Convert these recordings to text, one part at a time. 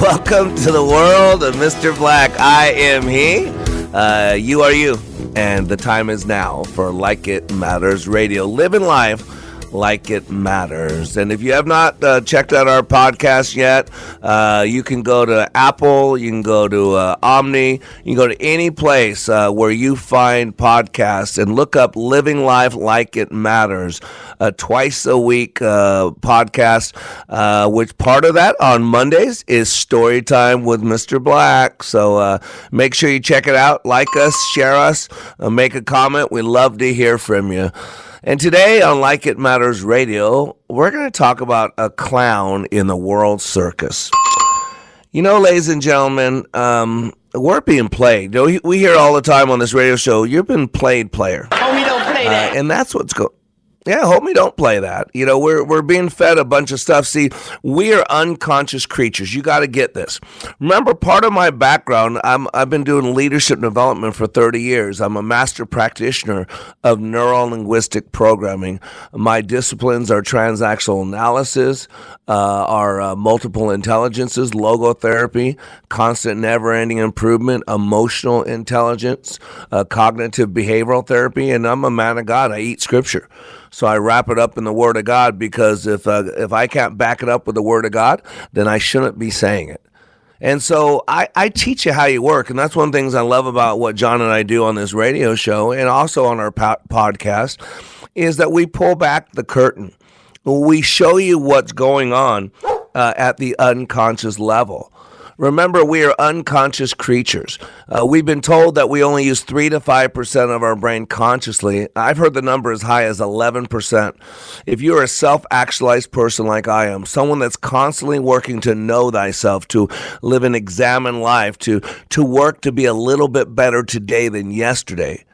Welcome to the world of Mr. Black. I am he. Uh, you are you. And the time is now for Like It Matters Radio. Living life like it matters. And if you have not uh, checked out our podcast yet, uh, you can go to Apple, you can go to uh, Omny, you can go to any place uh, where you find podcasts and look up Living Life Like It Matters, a twice a week uh, podcast, uh, which part of that on Mondays is story time with Mr. Black. So uh, make sure you check it out, like us, share us, make a comment. We love to hear from you. And today on Like It Matters Radio, we're going to talk about a clown in the world circus. You know, ladies and gentlemen, um, we're being played. We- we hear all the time on this radio show, you've been played, player. Homie, don't play Uh, that. and that's what's going. Yeah, hope me don't play that. You know, we're we're being fed a bunch of stuff. See, we are unconscious creatures. You got to get this. Remember, part of my background, I'm I've been doing leadership development for 30 years. I'm a master practitioner of neuro linguistic programming. My disciplines are transactional analysis, uh, are uh, multiple intelligences, logotherapy, constant never-ending improvement, emotional intelligence, uh, cognitive behavioral therapy, and I'm a man of God. I eat scripture. So I wrap it up in the Word of God because if uh, if I can't back it up with the Word of God, then I shouldn't be saying it. And so I, I teach you how you work, and that's one of the things I love about what John and I do on this radio show, and also on our po- podcast, is that we pull back the curtain. We show you what's going on uh, at the unconscious level. Remember, we are unconscious creatures. Uh, we've been told that we only use 3 to 5% of our brain consciously. I've heard the number as high as 11%. If you're a self actualized person like I am, someone that's constantly working to know thyself, to live and examine life, to, to work to be a little bit better today than yesterday,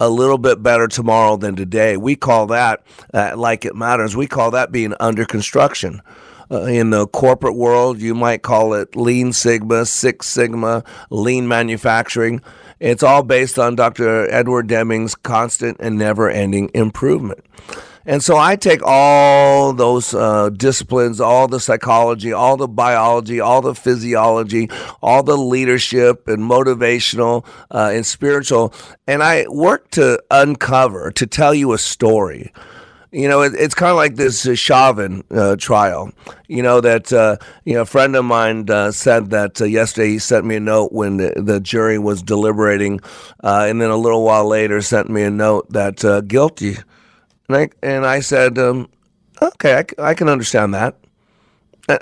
a little bit better tomorrow than today. We call that, uh, like it matters, we call that being under construction. Uh, in the corporate world, you might call it Lean Sigma, Six Sigma, Lean Manufacturing. It's all based on Dr. Edward Deming's constant and never ending improvement. And so I take all those uh, disciplines, all the psychology, all the biology, all the physiology, all the leadership and motivational uh, and spiritual, and I work to uncover, to tell you a story. You know, it, it's kind of like this uh, Chauvin uh, trial. You know that uh, you know a friend of mine uh, said that uh, yesterday. He sent me a note when the, the jury was deliberating, uh, and then a little while later sent me a note that guilty. And I and I said, um, okay, I, can understand that.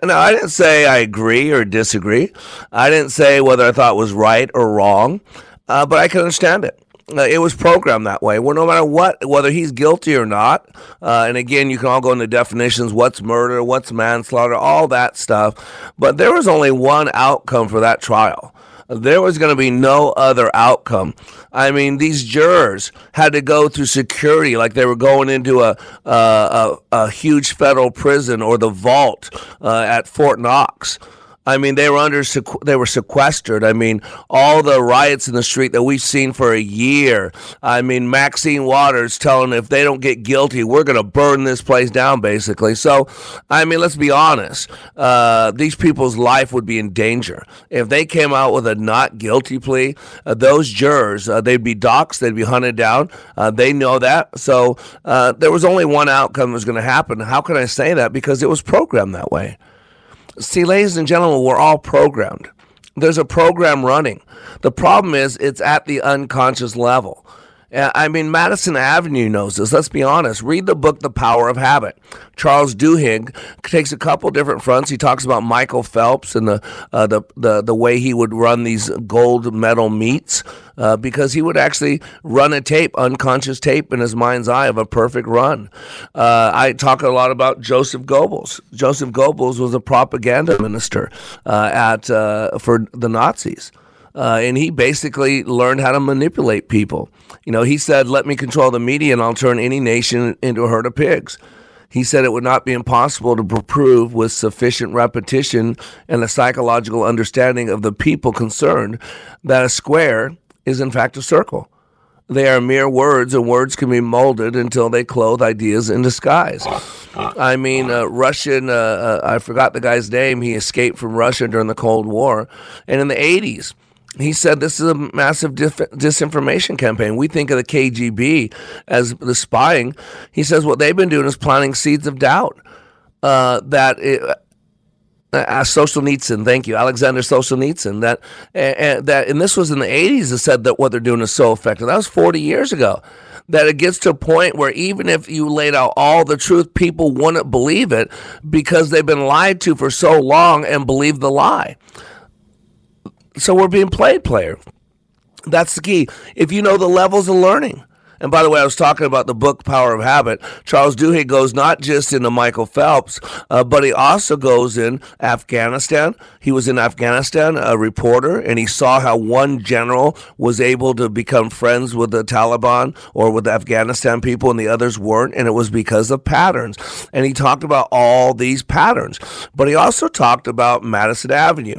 Now, I didn't say I agree or disagree. I didn't say whether I thought was right or wrong, uh, but I can understand it. Uh, it was programmed that way. Well, no matter what, whether he's guilty or not, uh, and again, you can all go into definitions what's murder, what's manslaughter, all that stuff. But there was only one outcome for that trial. There was going to be no other outcome. I mean, these jurors had to go through security like they were going into a a, a, a huge federal prison or the vault uh, at Fort Knox. I mean, they were under they were sequestered. I mean, all the riots in the street that we've seen for a year. I mean, Maxine Waters telling if they don't get guilty, we're going to burn this place down, basically. So, I mean, let's be honest. Uh, these people's life would be in danger if they came out with a not guilty plea. Uh, those jurors, uh, they'd be doxxed, they'd be hunted down. Uh, they know that. So, uh, there was only one outcome that was going to happen. How can I say that? Because it was programmed that way. See, ladies and gentlemen, we're all programmed. There's a program running. The problem is it's at the unconscious level. I mean, Madison Avenue knows this. Let's be honest. Read the book, The Power of Habit. Charles Duhigg takes a couple different fronts. He talks about Michael Phelps and the uh, the, the the way he would run these gold medal meets uh, because he would actually run a tape, unconscious tape, in his mind's eye of a perfect run. Uh, I talk a lot about Joseph Goebbels. Joseph Goebbels was a propaganda minister uh, at uh, for the Nazis. Uh, and he basically learned how to manipulate people. You know, he said, Let me control the media and I'll turn any nation into a herd of pigs. He said it would not be impossible to prove with sufficient repetition and a psychological understanding of the people concerned that a square is in fact a circle. They are mere words, and words can be molded until they clothe ideas in disguise. I mean, uh, Russian, uh, uh, I forgot the guy's name. He escaped from Russia during the Cold War. And in the 80s, he said this is a massive dif- disinformation campaign. We think of the KGB as the spying. He says what they've been doing is planting seeds of doubt uh, that it, uh, Solzhenitsyn, thank you, Alexander Solzhenitsyn. That uh, that, and this was in the '80s. That said that what they're doing is so effective. That was 40 years ago. That it gets to a point where even if you laid out all the truth, people wouldn't believe it because they've been lied to for so long and believe the lie. So we're being played, player. That's the key. If you know the levels of learning. And by the way, I was talking about the book Power of Habit. Charles Duhigg goes not just into Michael Phelps, uh, but he also goes in Afghanistan. He was in Afghanistan, a reporter, and he saw how one general was able to become friends with the Taliban or with the Afghanistan people and the others weren't. And it was because of patterns. And he talked about all these patterns. But he also talked about Madison Avenue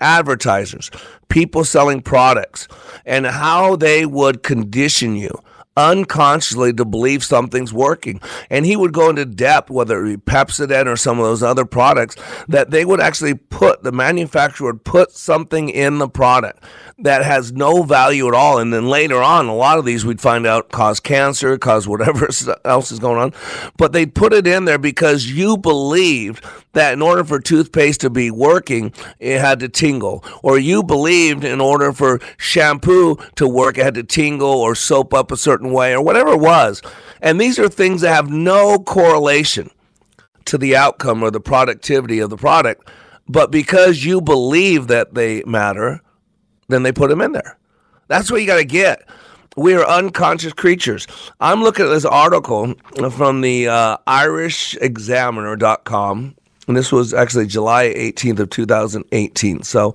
advertisers, people selling products, and how they would condition you unconsciously to believe something's working. And he would go into depth, whether it be Pepsodent or some of those other products, that they would actually put, the manufacturer would put something in the product that has no value at all. And then later on, a lot of these we'd find out cause cancer, cause whatever else is going on. But they put it in there because you believed that in order for toothpaste to be working, it had to tingle. Or you believed in order for shampoo to work, it had to tingle or soap up a certain way or whatever it was. And these are things that have no correlation to the outcome or the productivity of the product. But because you believe that they matter, then they put them in there. That's what you got to get. We are unconscious creatures. I'm looking at this article from the uh, IrishExaminer.com, and this was actually July 18th of 2018. So,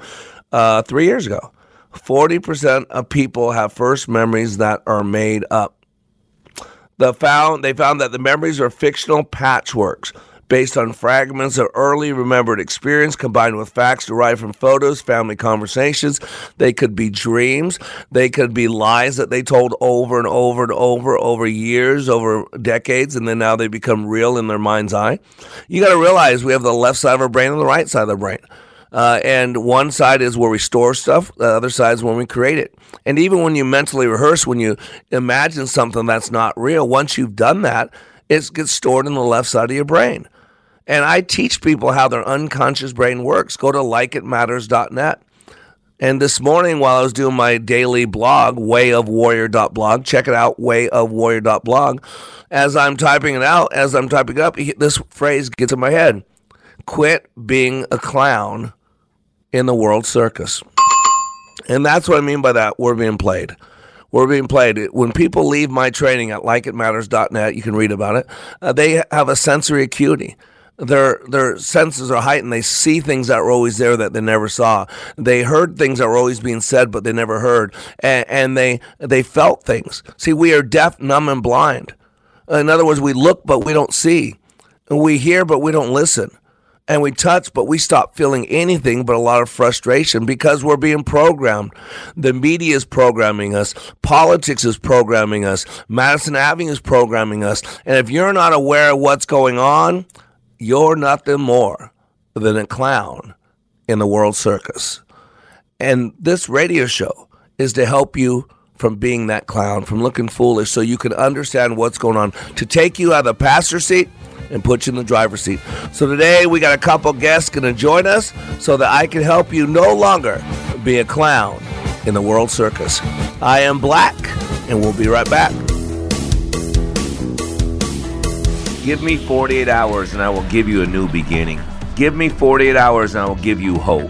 uh, three years ago, 40% of people have first memories that are made up. The found they found that the memories are fictional patchworks based on fragments of early remembered experience combined with facts derived from photos, family conversations. They could be dreams. They could be lies that they told over and over and over, over years, over decades, and then now they become real in their mind's eye. You got to realize we have the left side of our brain and the right side of the brain. Uh, and one side is where we store stuff, the other side is when we create it. And even when you mentally rehearse, when you imagine something that's not real, once you've done that, it gets stored in the left side of your brain. And I teach people how their unconscious brain works. Go to likeitmatters.net. And this morning, while I was doing my daily blog, wayofwarrior.blog, check it out, wayofwarrior.blog. As I'm typing it out, as I'm typing up, this phrase gets in my head quit being a clown in the world circus. And that's what I mean by that. We're being played. We're being played. When people leave my training at likeitmatters.net, you can read about it, uh, they have a sensory acuity their their senses are heightened. They see things that were always there that they never saw. They heard things that were always being said but they never heard, and, and they they felt things. See, we are deaf, numb, and blind. In other words, we look but we don't see, we hear but we don't listen, and we touch but we stop feeling anything but a lot of frustration because we're being programmed. The media is programming us. Politics is programming us. Madison Avenue is programming us. And if you're not aware of what's going on, you're nothing more than a clown in the world circus. And this radio show is to help you from being that clown, from looking foolish, so you can understand what's going on, to take you out of the passenger seat and put you in the driver's seat. So today we got a couple guests going to join us so that I can help you no longer be a clown in the world circus. I am Black, and we'll be right back. Give me 48 hours and I will give you a new beginning. Give me 48 hours and I will give you hope.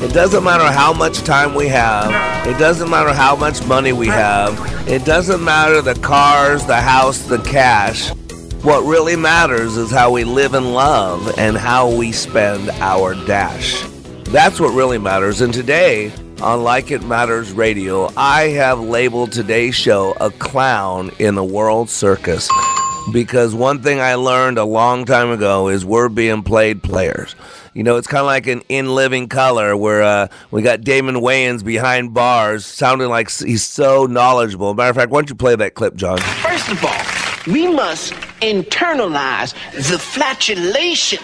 It doesn't matter how much time we have. It doesn't matter how much money we have. It doesn't matter the cars, the house, the cash. What really matters is how we live and love and how we spend our dash. That's what really matters. And today, on Like It Matters Radio, I have labeled today's show a clown in the world circus. Because one thing I learned a long time ago is we're being played players. You know, it's kind of like an In Living Color where uh, we got Damon Wayans behind bars sounding like he's so knowledgeable. Matter of fact, why don't you play that clip, John? First of all, we must internalize the flatulation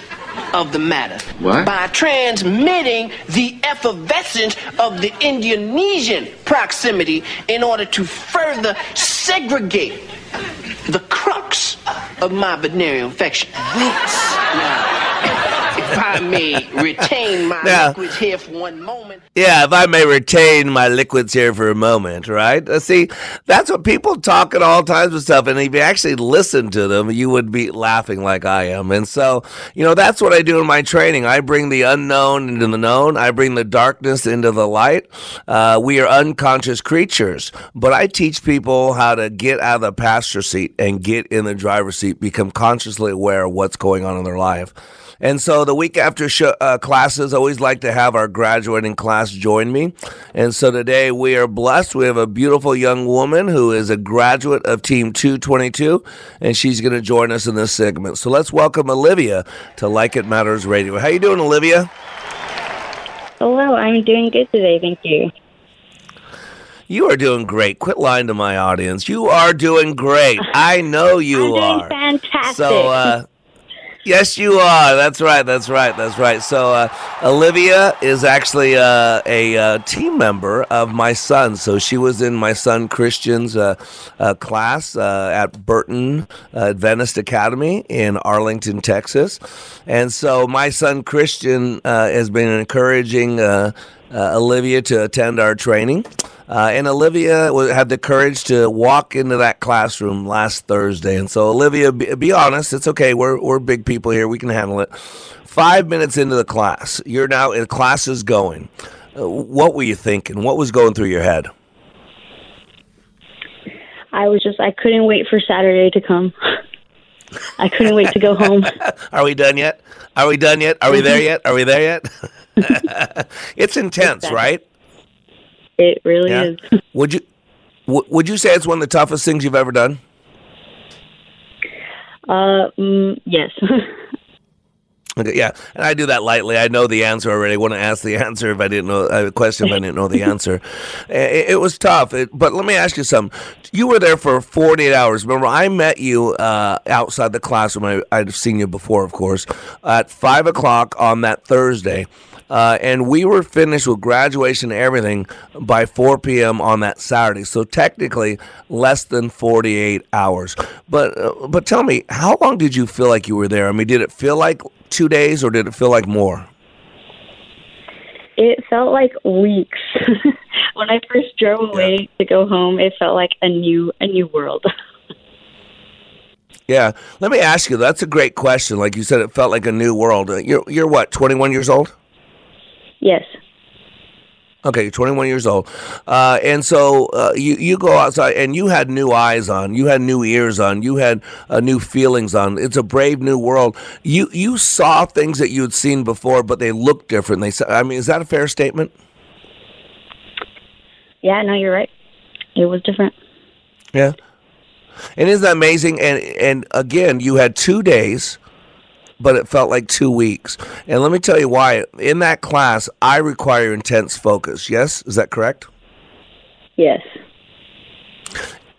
of the matter What? by transmitting the effervescence of the Indonesian proximity in order to further segregate the crux of my venereal infection. Now, if I may retain my Now- liquids here for one moment. Yeah, if I may retain my liquids here for a moment, right? Uh, see, that's what people talk at all times of stuff. And if you actually listen to them, you would be laughing like I am. And so, you know, that's what I do in my training. I bring the unknown into the known, I bring the darkness into the light. Uh, we are unconscious creatures, but I teach people how to get out of the passenger seat and get in the driver's seat, become consciously aware of what's going on in their life. And so the week after sh- uh, classes, I always like to have our graduating class join me. And so today we are blessed. We have a beautiful young woman who is a graduate of Team 222, and she's going to join us in this segment. So let's welcome Olivia to Like It Matters Radio. How you doing, Olivia? Hello, I'm doing good today, thank you. You are doing great. Quit lying to my audience. You are doing great. I know you I'm doing are. fantastic. So, uh, yes, you are. That's right. That's right. That's right. So, uh, Olivia is actually uh, a uh, team member of my son. So, she was in my son Christian's uh, uh, class uh, at Burton Adventist Academy in Arlington, Texas. And so, my son Christian has been encouraging Olivia to attend our training. Uh, and Olivia had the courage to walk into that classroom last Thursday. And so, Olivia, be, be honest, it's okay. We're, we're big people here. We can handle it. Five minutes into the class, you're now, the class is going. Uh, what were you thinking? What was going through your head? I was just I couldn't wait for Saturday to come. I couldn't wait to go home. Are we done yet? Are we done yet? Are we there yet? Are we there yet? it's intense, Exactly. right? It really Yeah. is. Would you w- would you say it's one of the toughest things you've ever done? Uh, mm, yes. Okay, yeah, and I do that lightly. I know the answer already. I wouldn't ask the answer if I didn't know a question if I didn't know the answer. It, it was tough, it, but let me ask you something. You were there for 48 hours. Remember, I met you uh, outside the classroom. I, I'd have seen you before, of course, at five o'clock on that Thursday. Uh, and we were finished with graduation and everything by 4 p.m. on that Saturday. So technically, less than 48 hours. But uh, but tell me, how long did you feel like you were there? I mean, did it feel like two days, or did it feel like more? it felt like weeks. when I first drove away to go home, it felt like a new a new world. Yeah. Let me ask you. That's a great question. Like you said, it felt like a new world. You're you're what? 21 years old? yes. Okay, 21 years old, uh, and so uh, you you go outside and you had new eyes on, you had new ears on, you had uh, new feelings on. It's a brave new world. You you saw things that you had seen before, but they looked different. They I mean, is that a fair statement? Yeah, no, you're right. It was different. Yeah. And isn't that amazing? And and again, you had two days, but it felt like two weeks. And let me tell you why. In that class, I require intense focus. Yes, is that correct? Yes.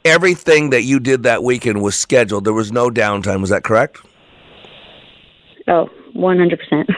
Everything that you did that weekend was scheduled. There was no downtime. Is that correct? Oh, 100%.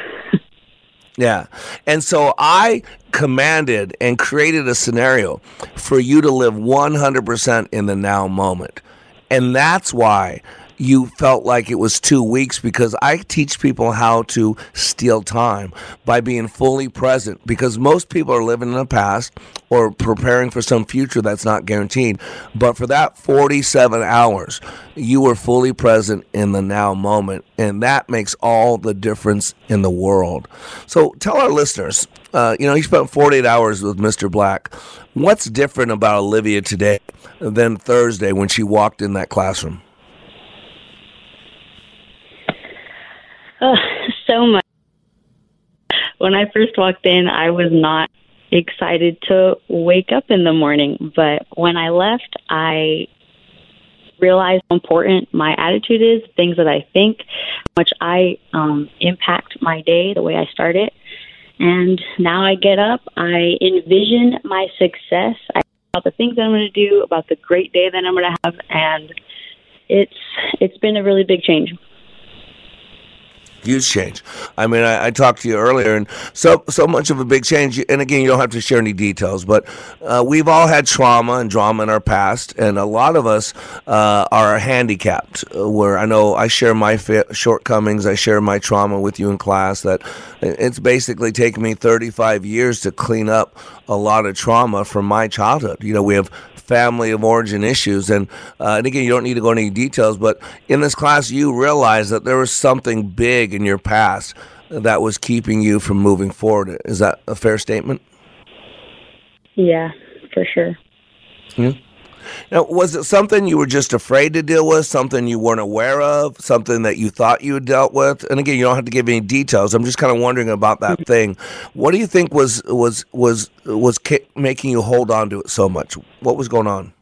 Yeah. And so I commanded and created a scenario for you to live 100% in the now moment. And that's why you felt like it was two weeks because I teach people how to steal time by being fully present because most people are living in the past or preparing for some future that's not guaranteed. But for that 47 hours, you were fully present in the now moment, and that makes all the difference in the world. So tell our listeners, uh, you know, you spent 48 hours with Mr. Black. What's different about Olivia today than Thursday when she walked in that classroom? Uh, so much. When I first walked in, I was not excited to wake up in the morning. But when I left, I realized how important my attitude is, things that I think, how much I um, impact my day, the way I start it. And now I get up, I envision my success, I about the things that I'm going to do, about the great day that I'm going to have, and it's it's been a really big change huge change. I mean, I, I, talked to you earlier, and so so much of a big change. And again, you don't have to share any details, but uh, we've all had trauma and drama in our past, and a lot of us uh, are handicapped. Uh, where I know I share my shortcomings, I share my trauma with you in class. That it's basically taken me 35 years to clean up a lot of trauma from my childhood. You know, we have family of origin issues. And, uh, and again, you don't need to go into any details, but in this class, you realize that there was something big in your past that was keeping you from moving forward. Is that a fair statement? Yeah, for sure. Hmm? Now, was it something you were just afraid to deal with, something you weren't aware of, something that you thought you had dealt with? And again, you don't have to give any details. I'm just kind of wondering about that thing. What do you think was was was was making you hold on to it so much? What was going on?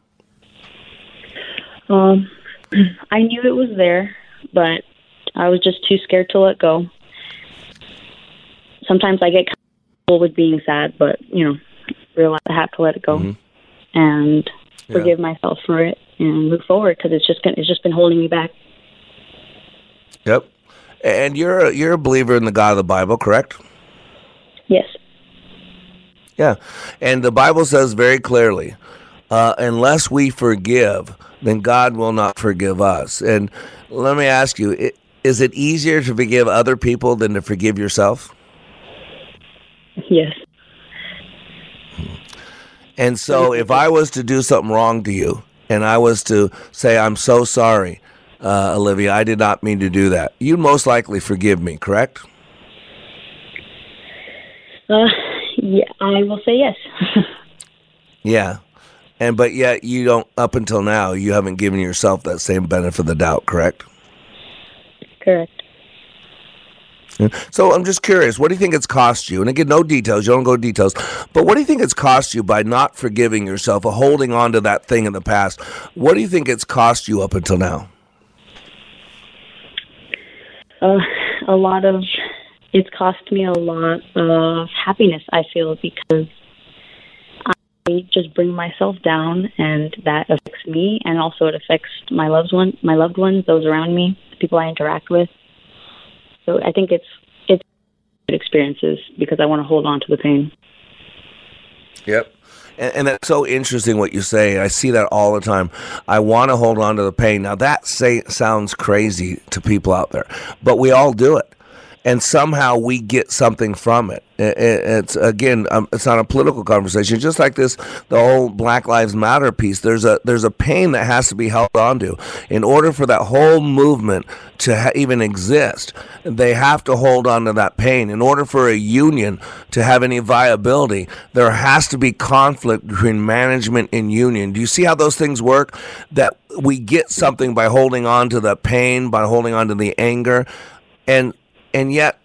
Um, I knew it was there, but I was just too scared to let go. Sometimes I get comfortable with being sad, but you know, realize I have to let it go. Mm-hmm. And forgive myself for it and move forward because it's just gonna, it's just been holding me back. Yep. And you're a, you're a believer in the God of the Bible, correct? Yes. Yeah, and the Bible says very clearly, uh, unless we forgive, then God will not forgive us. And let me ask you, is it easier to forgive other people than to forgive yourself? Yes. And so if I was to do something wrong to you and I was to say, I'm so sorry, uh, Olivia, I did not mean to do that, you'd most likely forgive me, correct? Uh, yeah, I will say yes. yeah. And but yet you don't up until now you haven't given yourself that same benefit of the doubt, correct? Correct. So I'm just curious, what do you think it's cost you? And again, no details, you don't go details, but what do you think it's cost you by not forgiving yourself or holding on to that thing in the past? What do you think it's cost you up until now? Uh, a lot of, it's cost me a lot of happiness, I feel, because I just bring myself down and that affects me and also it affects my loved one, my loved ones, those around me, the people I interact with. So I think it's it's experiences because I want to hold on to the pain. Yep. And, and, that's so interesting what you say. I see that all the time. I want to hold on to the pain. Now that say, sounds crazy to people out there, but we all do it and somehow we get something from it. It's again, um, it's not a political conversation. Just like this, the whole Black Lives Matter piece. There's a there's a pain that has to be held onto in order for that whole movement to ha- even exist. They have to hold on to that pain. In order for a union to have any viability, there has to be conflict between management and union. Do you see how those things work? That we get something by holding on to the pain, by holding on to the anger, and and yet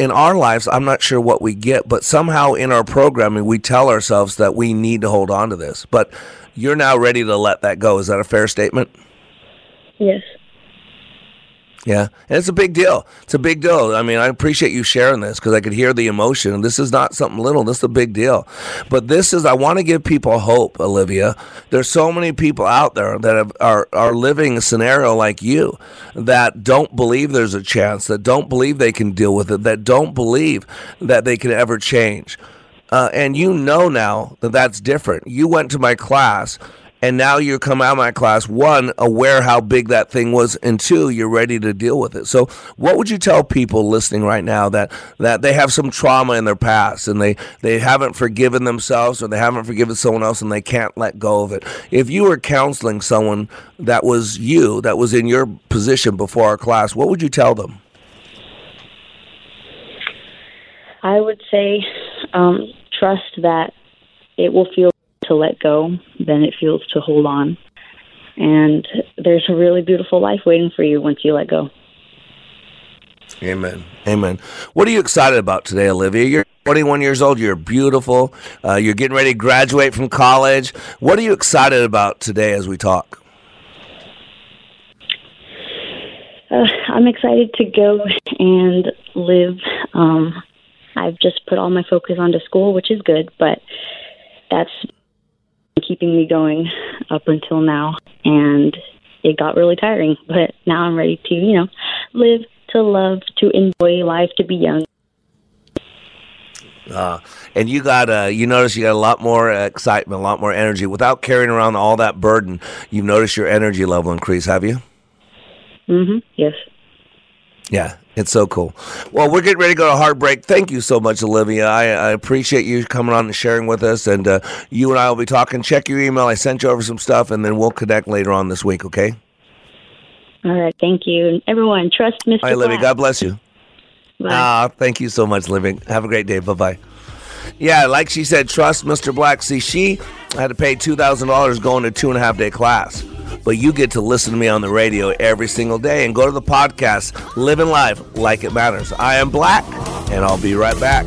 in our lives, I'm not sure what we get, but somehow in our programming, we tell ourselves that we need to hold on to this. But you're now ready to let that go. Is that a fair statement? Yes. Yeah, and it's a big deal. It's a big deal. I mean, I appreciate you sharing this because I could hear the emotion. This is not something little. This is a big deal. But this is. I want to give people hope, Olivia. There's so many people out there that have, are are living a scenario like you that don't believe there's a chance, that don't believe they can deal with it, that don't believe that they can ever change. Uh, and you know now that that's different. You went to my class And now you come out of my class, one, aware how big that thing was, and two, you're ready to deal with it. So, what would you tell people listening right now that, that they have some trauma in their past and they, they haven't forgiven themselves or they haven't forgiven someone else and they can't let go of it? If you were counseling someone that was you, that was in your position before our class, what would you tell them? I would say um, trust that it will feel to let go than it feels to hold on. And there's a really beautiful life waiting for you once you let go. Amen. Amen. What are you excited about today, Olivia? You're 21 years old. You're beautiful. Uh, you're getting ready to graduate from college. What are you excited about today as we talk? Uh, I'm excited to go and live. Um, I've just put all my focus onto school, which is good, but that's keeping me going up until now. And it got really tiring, but now I'm ready to, you know, live, to love, to enjoy life, to be young. Uh, and you got uh, you notice you got a lot more excitement, a lot more energy without carrying around all that burden. You've noticed your energy level increase, have you? Mm-hmm. Yes. Yeah, it's so cool. Well, we're getting ready to go to heartbreak. Thank you so much, Olivia. I, I appreciate you coming on and sharing with us. And uh, you and I will be talking. Check your email. I sent you over some stuff, and then we'll connect later on this week. Okay? All right. Thank you, and everyone. Trust Mr. All right, Olivia. God bless you. Bye. Ah, thank you so much, Living. Have a great day. Bye bye. Yeah, like she said, trust Mr. Black. See, she had to pay two thousand dollars going to two and a half day class, but you get to listen to me on the radio every single day and go to the podcast, living life like it matters. I am Black, and I'll be right back.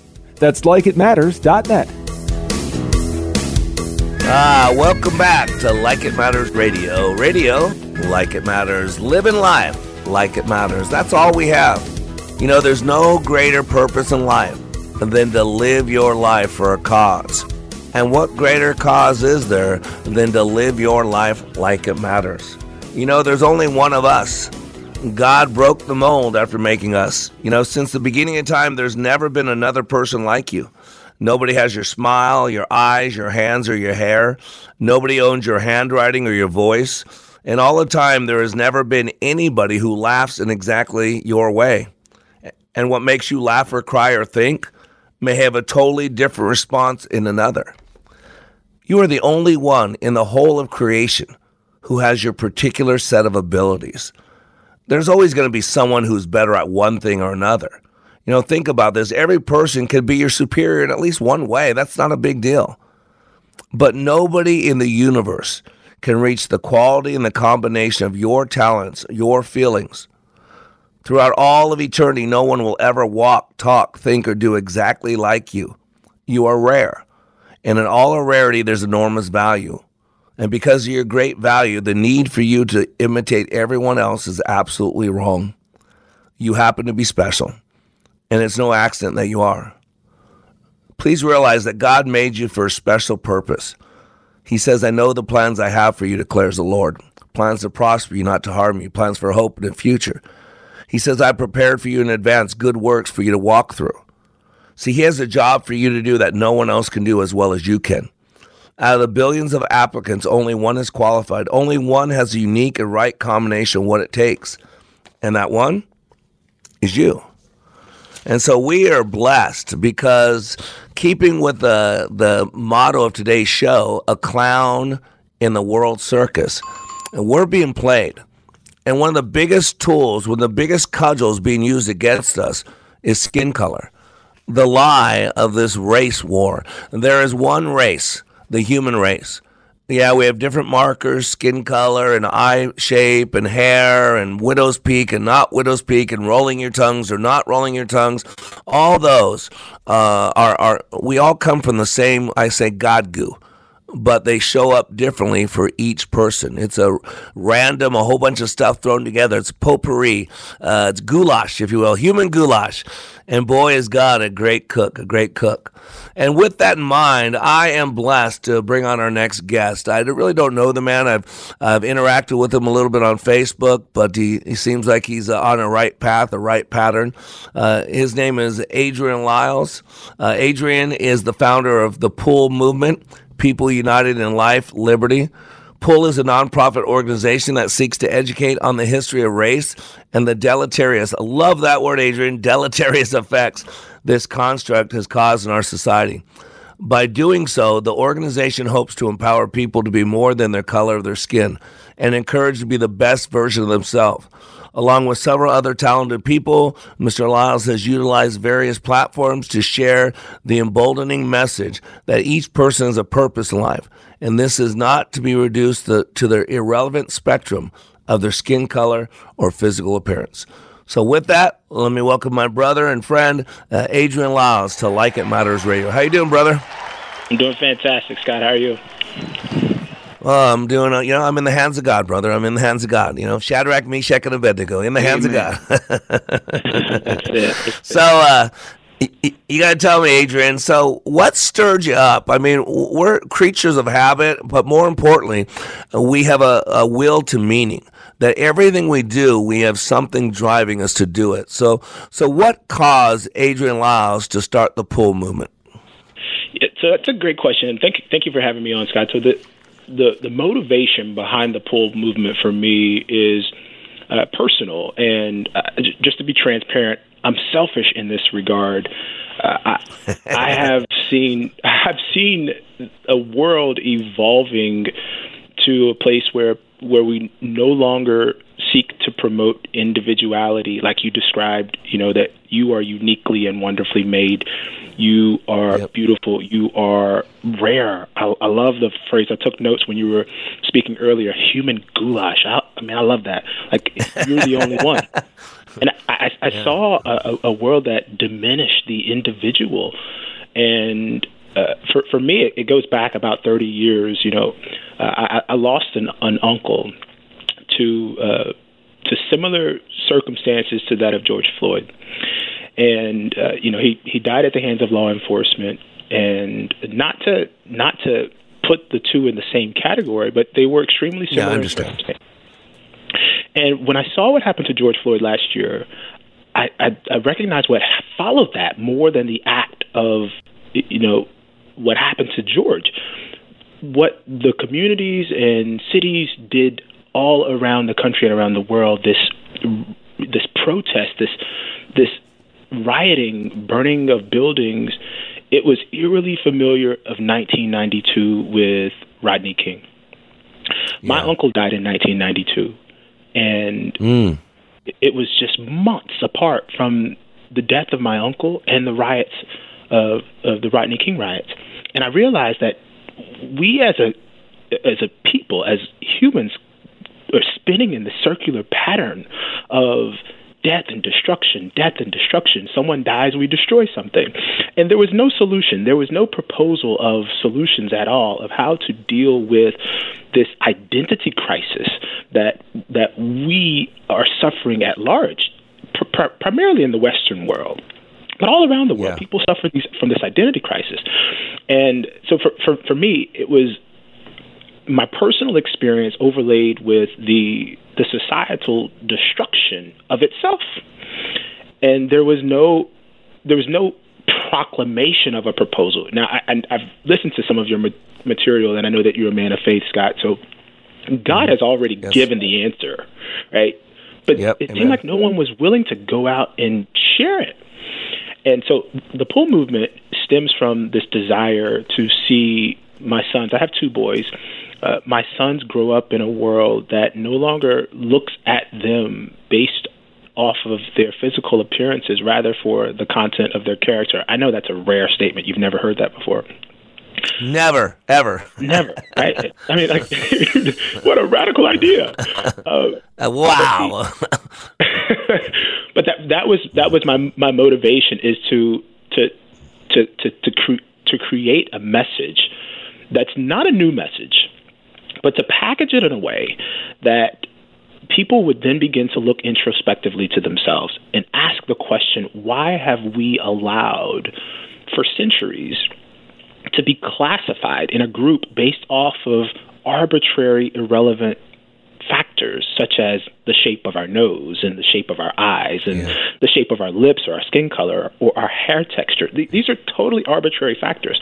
That's likeitmatters.net. Ah, welcome back to Like It Matters Radio. Radio, like it matters. Living life like it matters. That's all we have. You know, there's no greater purpose in life than to live your life for a cause. And what greater cause is there than to live your life like it matters? You know, there's only one of us. God broke the mold after making us. You know, since the beginning of time, there's never been another person like you. Nobody has your smile, your eyes, your hands, or your hair. Nobody owns your handwriting or your voice. And all the time, there has never been anybody who laughs in exactly your way. And what makes you laugh or cry or think may have a totally different response in another. You are the only one in the whole of creation who has your particular set of abilities. There's always going to be someone who's better at one thing or another. You know, think about this. Every person could be your superior in at least one way. That's not a big deal. But nobody in the universe can reach the quality and the combination of your talents, your feelings. Throughout all of eternity, no one will ever walk, talk, think, or do exactly like you. You are rare. And in all our rarity, there's enormous value. And because of your great value, the need for you to imitate everyone else is absolutely wrong. You happen to be special and it's no accident that you are. Please realize that God made you for a special purpose. He says, I know the plans I have for you, declares the Lord. Plans to prosper you, not to harm you, plans for hope and a future. He says, I prepared for you in advance good works for you to walk through. See, He has a job for you to do that no one else can do as well as you can. Out of the billions of applicants, only one is qualified. Only one has a unique and right combination of what it takes. And that one is you. And so we are blessed because keeping with the the motto of today's show, a clown in the world circus, and we're being played. And one of the biggest tools, one of the biggest cudgels being used against us is skin color. The lie of this race war. There is one race, the human race. Yeah, we have different markers, skin color and eye shape and hair and widow's peak and not widow's peak and rolling your tongues or not rolling your tongues. All those uh, are, are, we all come from the same, I say, God goo but they show up differently for each person. It's a random, a whole bunch of stuff thrown together. It's potpourri. Uh, it's goulash, if you will, human goulash. And boy, is God a great cook, a great cook. And with that in mind, I am blessed to bring on our next guest. I really don't know the man. I've I've interacted with him a little bit on Facebook, but he, he seems like he's on a right path, a right pattern. Uh, his name is Adrian Lyles. Uh, Adrian is the founder of the Pull Movement. People United in Life, Liberty. PULL is a nonprofit organization that seeks to educate on the history of race and the deleterious, I love that word, Adrian, deleterious effects this construct has caused in our society. By doing so, the organization hopes to empower people to be more than their color of their skin and encourage to be the best version of themselves. Along with several other talented people, Mr. Lyles has utilized various platforms to share the emboldening message that each person has a purpose in life, and this is not to be reduced to, to their irrelevant spectrum of their skin color or physical appearance. So, with that, let me welcome my brother and friend uh, Adrian Lyles to Like It Matters Radio. How you doing, brother? I'm doing fantastic, Scott. How are you? Well, I'm doing, uh, you know, I'm in the hands of God, brother. I'm in the hands of God. You know, Shadrach, Meshach, and Abednego, in the hands Amen. of God. so, uh, you got to tell me, Adrian. So, what stirred you up? I mean, we're creatures of habit, but more importantly, we have a, a will to meaning. That everything we do, we have something driving us to do it. So, so what caused Adrian Lyles to start the pull movement? Yeah, so that's a great question, and thank thank you for having me on, Scott. So the the the motivation behind the pull movement for me is uh, personal, and uh, j- just to be transparent, I'm selfish in this regard. Uh, I, I have seen I've seen a world evolving to a place where where we no longer promote individuality like you described you know that you are uniquely and wonderfully made. You are yep. beautiful. You are rare. I, I love the phrase. I took notes when you were speaking earlier human goulash. I, I mean i love that. Like you're the only one. And i, I, yeah. saw a, a world that diminished the individual. And uh, for for me, it, it goes back about 30 years. You know, uh, I, I lost an, an uncle to uh, to similar circumstances to that of George Floyd, and uh, you know he he died at the hands of law enforcement, and not to not to put the two in the same category, but they were extremely similar. Yeah, I understand. And when I saw what happened to George Floyd last year, I, I, I recognized what followed that more than the act of you know what happened to George. What the communities and cities did all around the country and around the world, this this protest, this this rioting, burning of buildings, it was eerily familiar of 1992 with Rodney King. My Yeah. uncle died in 1992, and Mm. it was just months apart from the death of my uncle and the riots of, of the Rodney King riots. And I realized that we as a as a people, as humans, are spinning in the circular pattern of death and destruction, death and destruction. Someone dies, we destroy something. And there was no solution. There was no proposal of solutions at all of how to deal with this identity crisis that that we are suffering at large, pr- pr- primarily in the Western world. But all around the world, Yeah. people suffer these, from this identity crisis. And so for, for, for me, it was my personal experience overlaid with the the societal destruction of itself, and there was no there was no proclamation of a proposal. Now, I, and I've listened to some of your ma- material, and I know that you're a man of faith, Scott. So, God mm-hmm. has already Yes. given the answer, right? But Yep, it amen. seemed like no one was willing to go out and share it. And so the pull movement stems from this desire to see my sons. I have two boys. Uh, my sons grow up in a world that no longer looks at them based off of their physical appearances, rather for the content of their character. I know that's a rare statement. You've never heard that before. Never, ever, never. Right? I mean, like, what a radical idea! Uh, uh, wow. but that that was that was my my motivation is to to to to to, cre- to create a message that's not a new message, but to package it in a way that people would then begin to look introspectively to themselves and ask the question why have we allowed for centuries to be classified in a group based off of arbitrary, irrelevant factors such as the shape of our nose and the shape of our eyes and yeah. the shape of our lips or our skin color or our hair texture. These are totally arbitrary factors.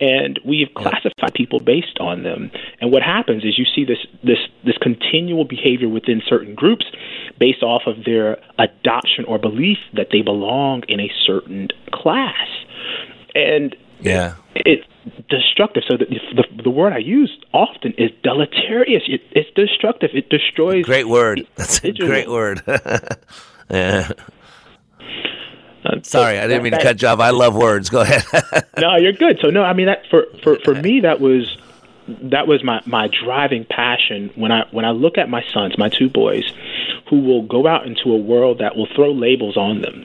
And we've classified people based on them. And what happens is you see this this this continual behavior within certain groups based off of their adoption or belief that they belong in a certain class. And yeah. It's destructive. So the, the, the word I use often is deleterious. It, it's destructive. It destroys. Great word. That's a great word. yeah. Uh, Sorry, so I didn't mean that, to cut you off. I love words. Go ahead. no, you're good. So no, I mean that for for for me that was that was my my driving passion when I when I look at my sons, my two boys, who will go out into a world that will throw labels on them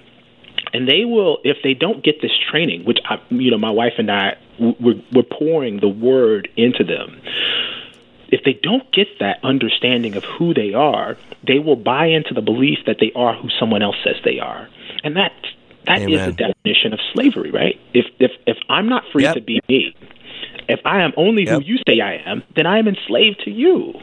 and they will if they don't get this training which I, you know my wife and i we're, we're pouring the word into them if they don't get that understanding of who they are they will buy into the belief that they are who someone else says they are and that that Amen. is the definition of slavery right if if if i'm not free yep. to be me if i am only yep. who you say i am then i am enslaved to you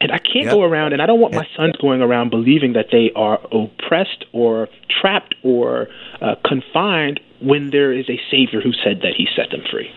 and I can't yep. go around, and I don't want my sons going around believing that they are oppressed or trapped or uh, confined when there is a Savior who said that He set them free.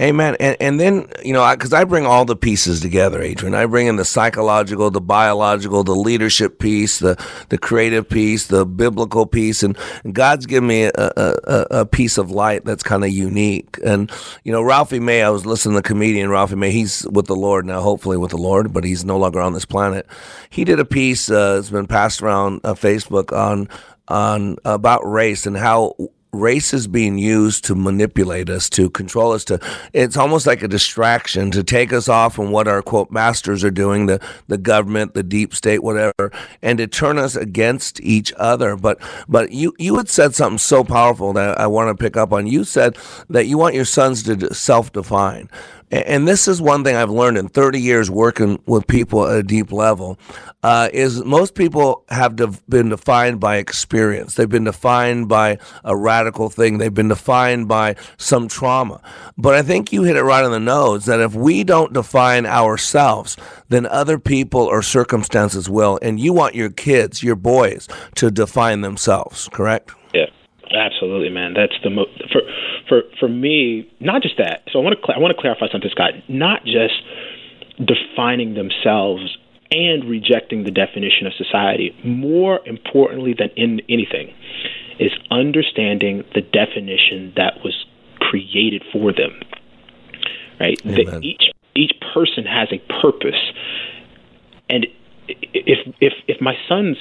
Amen. And and then you know, because I, I, bring all the pieces together, Adrian. I bring in the psychological, the biological, the leadership piece, the the creative piece, the biblical piece, and, God's given me a, a, a piece of light that's kind of unique. And you know, Ralphie May, I was listening to the comedian Ralphie May. He's with the Lord now, hopefully with the Lord, but he's no longer on this planet. He did a piece uh, that's been passed around uh, Facebook on on about race and how race is being used to manipulate us, to control us, to it's almost like a distraction to take us off from what our quote masters are doing, the the government, the deep state, whatever, and to turn us against each other. But but you you had said something so powerful that I want to pick up on. You said that you want your sons to self define. And this is one thing I've learned in 30 years working with people at a deep level, uh, is most people have de- been defined by experience. They've been defined by a radical thing. They've been defined by some trauma. But I think you hit it right on the nose that if we don't define ourselves, then other people or circumstances will. And you want your kids, your boys, to define themselves, correct? Absolutely, man. That's the most for for for me. Not just that. So I want to cl- I want to clarify something, Scott. Not just defining themselves and rejecting the definition of society. More importantly than in anything, is understanding the definition that was created for them. Right. That each each person has a purpose, and if if if my sons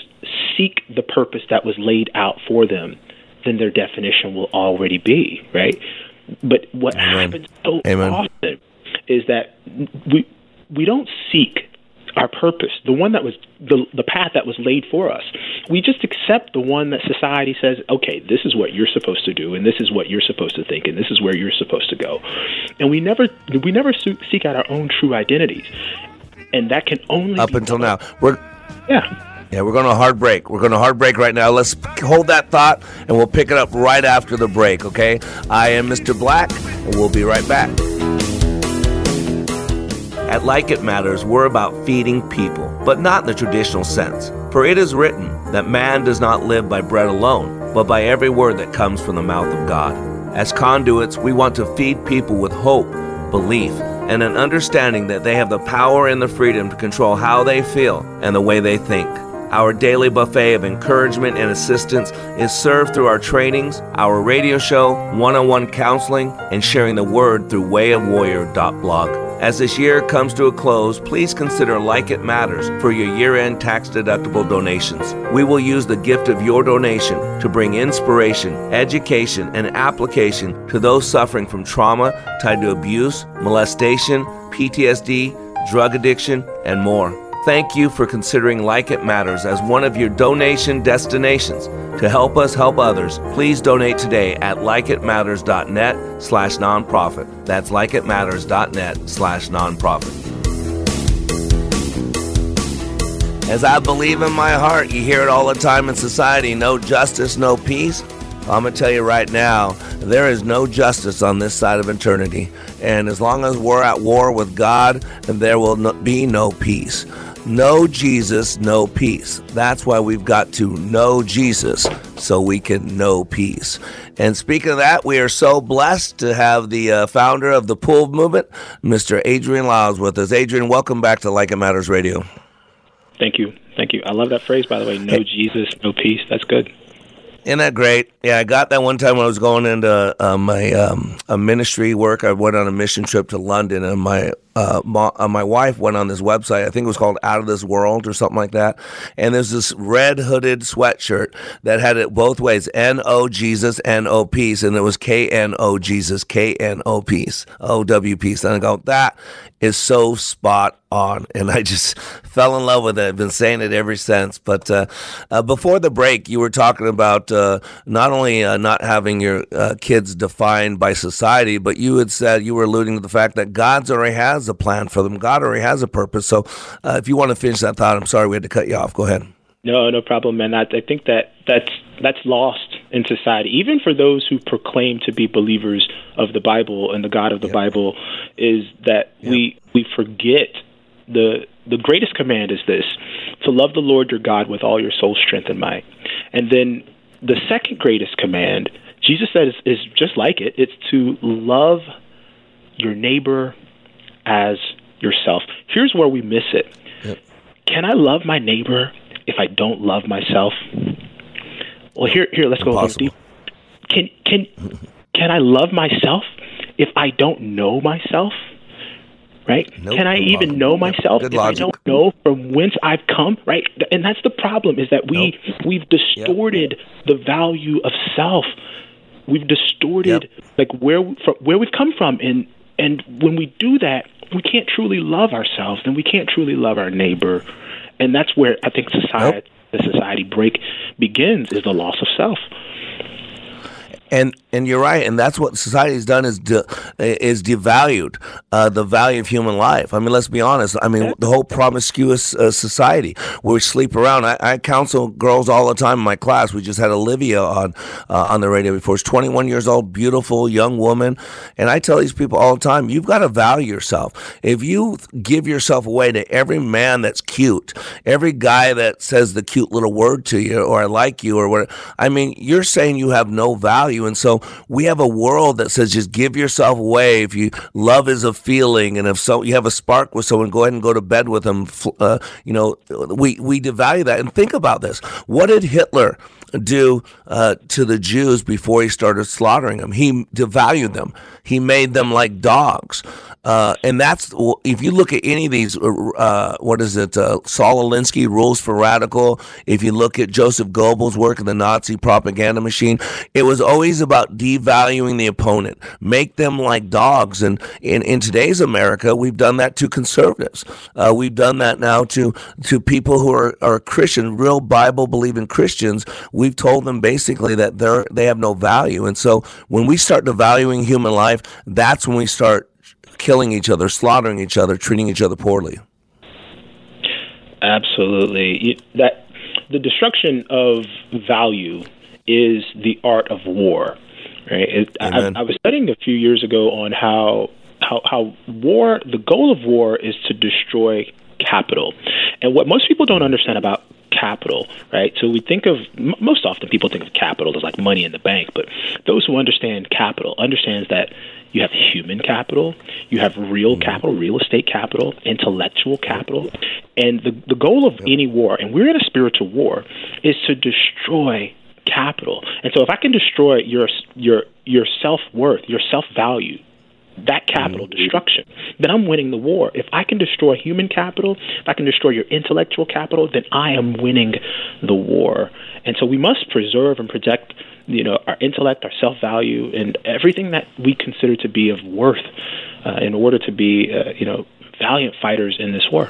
seek the purpose that was laid out for them than their definition will already be, right? But what Amen. happens so Amen. often is that we we don't seek our purpose, the one that was the the path that was laid for us. We just accept the one that society says, okay, this is what you're supposed to do, and this is what you're supposed to think, and this is where you're supposed to go. And we never we never seek out our own true identities, and that can only up until now. We're yeah. Yeah, we're going to hard break. We're going to hard break right now. Let's hold that thought and we'll pick it up right after the break, okay? I am Mr. Black, and we'll be right back. At Like It Matters, we're about feeding people, but not in the traditional sense. For it is written that man does not live by bread alone, but by every word that comes from the mouth of God. As conduits, we want to feed people with hope, belief, and an understanding that they have the power and the freedom to control how they feel and the way they think. Our daily buffet of encouragement and assistance is served through our trainings, our radio show, one on one counseling, and sharing the word through wayofwarrior.blog. As this year comes to a close, please consider Like It Matters for your year end tax deductible donations. We will use the gift of your donation to bring inspiration, education, and application to those suffering from trauma tied to abuse, molestation, PTSD, drug addiction, and more. Thank you for considering Like It Matters as one of your donation destinations. To help us help others, please donate today at likeitmatters.net slash nonprofit. That's likeitmatters.net slash nonprofit. As I believe in my heart, you hear it all the time in society no justice, no peace. I'm going to tell you right now, there is no justice on this side of eternity. And as long as we're at war with God, there will no, be no peace. No Jesus, no peace. That's why we've got to know Jesus so we can know peace. And speaking of that, we are so blessed to have the uh, founder of the Pull Movement, Mr. Adrian Lyles, with us. Adrian, welcome back to Like It Matters Radio. Thank you. Thank you. I love that phrase, by the way. No hey. Jesus, no peace. That's good. Isn't that great? Yeah, I got that one time when I was going into uh, my um, ministry work. I went on a mission trip to London, and my uh, uh, my, wife went on this website. I think it was called Out of This World or something like that. And there's this red hooded sweatshirt that had it both ways N O Jesus, N O peace. And it was K N O Jesus, K N O peace, O W peace. And I go, that is so spot on. And I just fell in love with it. I've been saying it ever since. But uh, uh, before the break, you were talking about uh, not only uh, not having your uh, kids defined by society, but you had said you were alluding to the fact that God's already has a plan for them. God already has a purpose. So uh, if you want to finish that thought, I'm sorry we had to cut you off. Go ahead. No, no problem, man. I, I think that that's that's lost in society, even for those who proclaim to be believers of the Bible and the God of the yep. Bible, is that yep. we we forget the the greatest command is this: to love the Lord your God with all your soul, strength, and might. And then the second greatest command, Jesus said, is, is just like it. It's to love your neighbor as yourself. Here's where we miss it. Yep. Can I love my neighbor if I don't love myself? Well, here, here, let's Impossible. go Can can can I love myself if I don't know myself? Right? Nope, can I even know myself if logic. I don't know from whence I've come? Right? And that's the problem is that we nope. we've distorted yep. the value of self. We've distorted yep. like where from where we've come from and and when we do that, we can't truly love ourselves and we can't truly love our neighbor. And that's where I think society. The society break begins is the loss of self. And and you're right, and that's what society has done is de, is devalued uh, the value of human life. I mean, let's be honest. I mean, the whole promiscuous uh, society where we sleep around. I, I, counsel girls all the time in my class. We just had Olivia on uh, on the radio before. She's 21 years old, beautiful young woman, and I tell these people all the time, you've got to value yourself. If you give yourself away to every man that's cute, every guy that says the cute little word to you, or I like you, or what, I mean, you're saying you have no value, and so we have a world that says just give yourself away. If you love is a feeling, and if so, you have a spark with someone, go ahead and go to bed with them. Uh, you know, we we devalue that. And think about this: what did Hitler? do uh, to the Jews before he started slaughtering them. He devalued them. He made them like dogs. Uh, and that's if you look at any of these, uh, what is it? Uh, Saul Alinsky, Rules for Radical. If you look at Joseph Goebbels' work in the Nazi propaganda machine, it was always about devaluing the opponent, make them like dogs. And in, in today's America, we've done that to conservatives. Uh, we've done that now to to people who are, are Christian, real Bible believing Christians. We've told them basically that they're they have no value. And so when we start devaluing human life, that's when we start killing each other, slaughtering each other, treating each other poorly. Absolutely. That the destruction of value is the art of war. Right. It, I, I was studying a few years ago on how how how war the goal of war is to destroy capital. And what most people don't understand about capital, right? So we think of most often people think of capital as like money in the bank, but those who understand capital understands that you have human capital, you have real mm-hmm. capital, real estate capital, intellectual capital, And the the goal of any war, and we're in a spiritual war, is to destroy capital. And so if I can destroy your your your self worth, your self value, that capital mm-hmm. destruction, then I'm winning the war. If I can destroy human capital, if I can destroy your intellectual capital, then I am winning the war. And so we must preserve and protect, you know, our intellect, our self value, and everything that we consider to be of worth, uh, in order to be, uh, you know, valiant fighters in this war.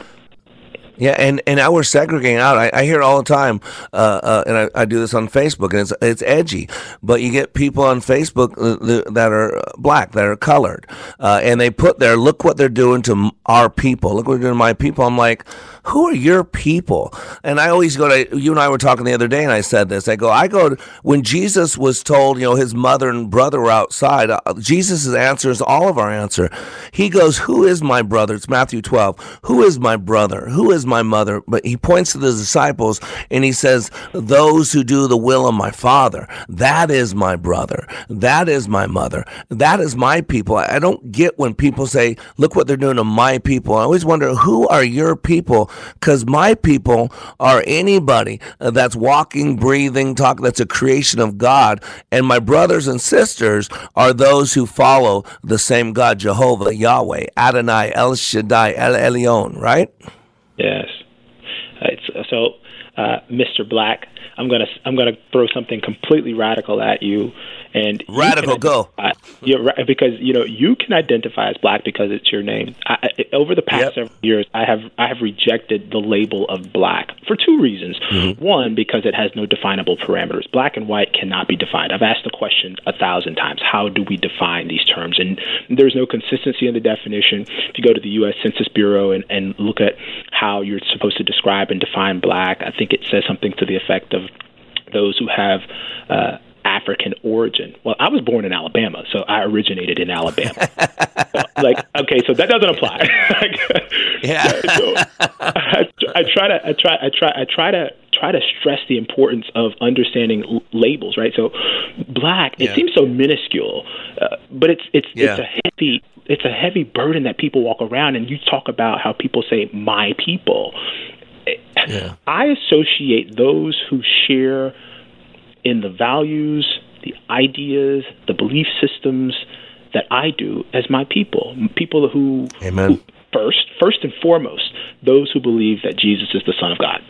Yeah, and, and now we're segregating out. I, I hear all the time, uh, uh, and I, I, do this on Facebook, and it's it's edgy. But you get people on Facebook uh, that are black, that are colored, uh, and they put there, look what they're doing to our people. Look what they're doing to my people. I'm like, who are your people? And I always go to, you and I were talking the other day, and I said this. I go, I go, to, when Jesus was told, you know, his mother and brother were outside, uh, Jesus' answer is all of our answer. He goes, Who is my brother? It's Matthew 12. Who is my brother? Who is my mother? But he points to the disciples and he says, Those who do the will of my Father. That is my brother. That is my mother. That is my people. I don't get when people say, Look what they're doing to my people. I always wonder, Who are your people? Because my people are anybody that's walking, breathing, talking, that's a creation of God. And my brothers and sisters are those who follow the same God, Jehovah, Yahweh, Adonai, El Shaddai, El Elyon, right? Yes. So, uh, Mr. Black, I'm gonna I'm gonna throw something completely radical at you, and radical go. Yeah, right, because you know you can identify as black because it's your name. I, over the past yep. several years, I have I have rejected the label of black for two reasons. Mm-hmm. One, because it has no definable parameters. Black and white cannot be defined. I've asked the question a thousand times: How do we define these terms? And there's no consistency in the definition. If you go to the U.S. Census Bureau and, and look at how you're supposed to describe and define black, I think it says something to the effect of those who have uh, African origin. Well, I was born in Alabama, so I originated in Alabama. so, like, okay, so that doesn't apply. yeah. so I, I, try to, I try, I try, I try to try to stress the importance of understanding l- labels, right? So, black, yeah. it seems so minuscule, uh, but it's it's yeah. it's a heavy it's a heavy burden that people walk around, and you talk about how people say "my people." Yeah. I associate those who share in the values, the ideas, the belief systems that I do as my people. People who, Amen. Who, first, first and foremost, those who believe that Jesus is the Son of God.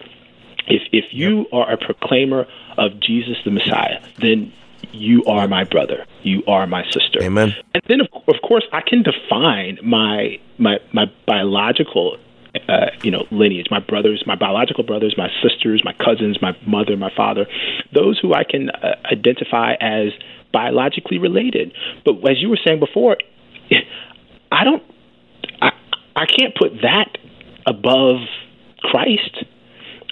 If if you are a proclaimer of Jesus the Messiah, then you are my brother. You are my sister. Amen. And then, of, of course, I can define my my my biological uh, you know, lineage. My brothers, my biological brothers, my sisters, my cousins, my mother, my father, those who I can uh, identify as biologically related. But as you were saying before, I don't, I, I can't put that above Christ.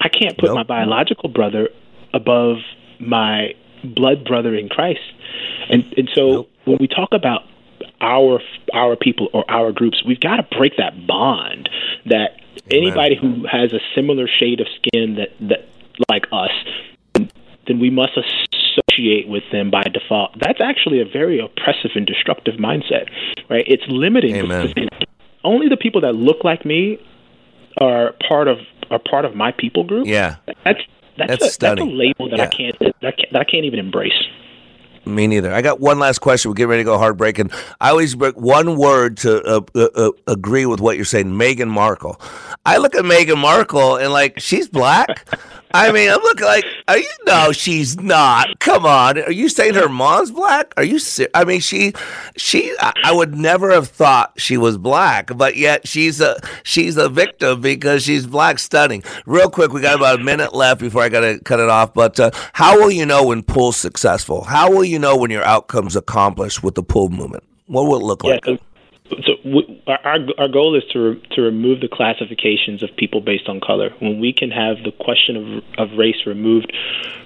I can't put nope. my biological brother above my blood brother in Christ. And and so nope. when we talk about our our people or our groups, we've got to break that bond that Amen. anybody who has a similar shade of skin that that like us, then we must associate with them by default. That's actually a very oppressive and destructive mindset, right? It's limiting. Only the people that look like me are part of are part of my people group. Yeah, that's that's, that's, a, that's a label that yeah. I can't that I can't, that I can't even embrace. Me neither. I got one last question. We're getting ready to go heartbreaking. I always break one word to uh, uh, uh, agree with what you're saying. Meghan Markle. I look at Meghan Markle and like she's black. I mean, I'm looking like, are you? No, she's not. Come on, are you saying her mom's black? Are you? Ser- I mean, she, she. I would never have thought she was black, but yet she's a she's a victim because she's black. Stunning. Real quick, we got about a minute left before I got to cut it off. But uh, how will you know when Pull's successful? How will you know when your outcome's accomplished with the Pull movement? What will it look like? So our our goal is to re, to remove the classifications of people based on color. When we can have the question of of race removed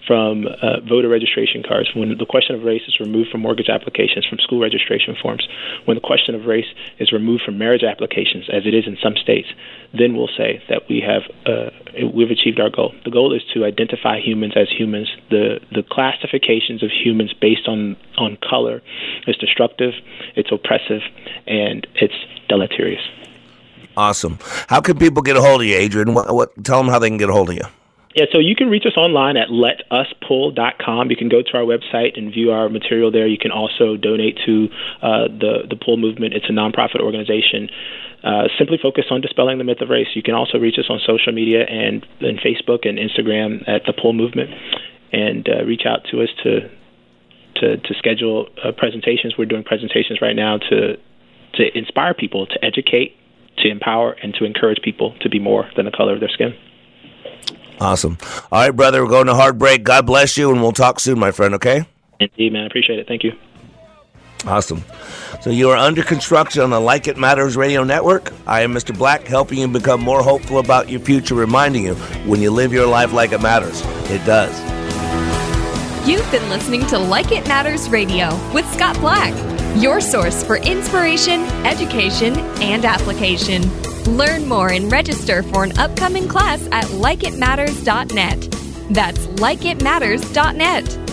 from uh, voter registration cards, when the question of race is removed from mortgage applications, from school registration forms, when the question of race is removed from marriage applications, as it is in some states, then we'll say that we have uh, we've achieved our goal. The goal is to identify humans as humans. The the classifications of humans based on on color is destructive, it's oppressive, and it's deleterious. Awesome. How can people get a hold of you, Adrian? What, what tell them how they can get a hold of you. Yeah, so you can reach us online at letuspull.com. You can go to our website and view our material there. You can also donate to uh, the the Pull Movement. It's a nonprofit organization. Uh, simply focus on dispelling the myth of race. You can also reach us on social media and, and Facebook and Instagram at the Pull Movement, and uh, reach out to us to to, to schedule uh, presentations. We're doing presentations right now to to inspire people, to educate, to empower, and to encourage people to be more than the color of their skin. Awesome. All right, brother, we're going to hard break. God bless you, and we'll talk soon, my friend, okay? Indeed, man. I appreciate it. Thank you. Awesome. So you are under construction on the Like It Matters radio network. I am Mr. Black, helping you become more hopeful about your future, reminding you when you live your life like it matters, it does. You've been listening to Like It Matters Radio with Scott Black, your source for inspiration, education, and application. Learn more and register for an upcoming class at likeitmatters.net. That's likeitmatters.net.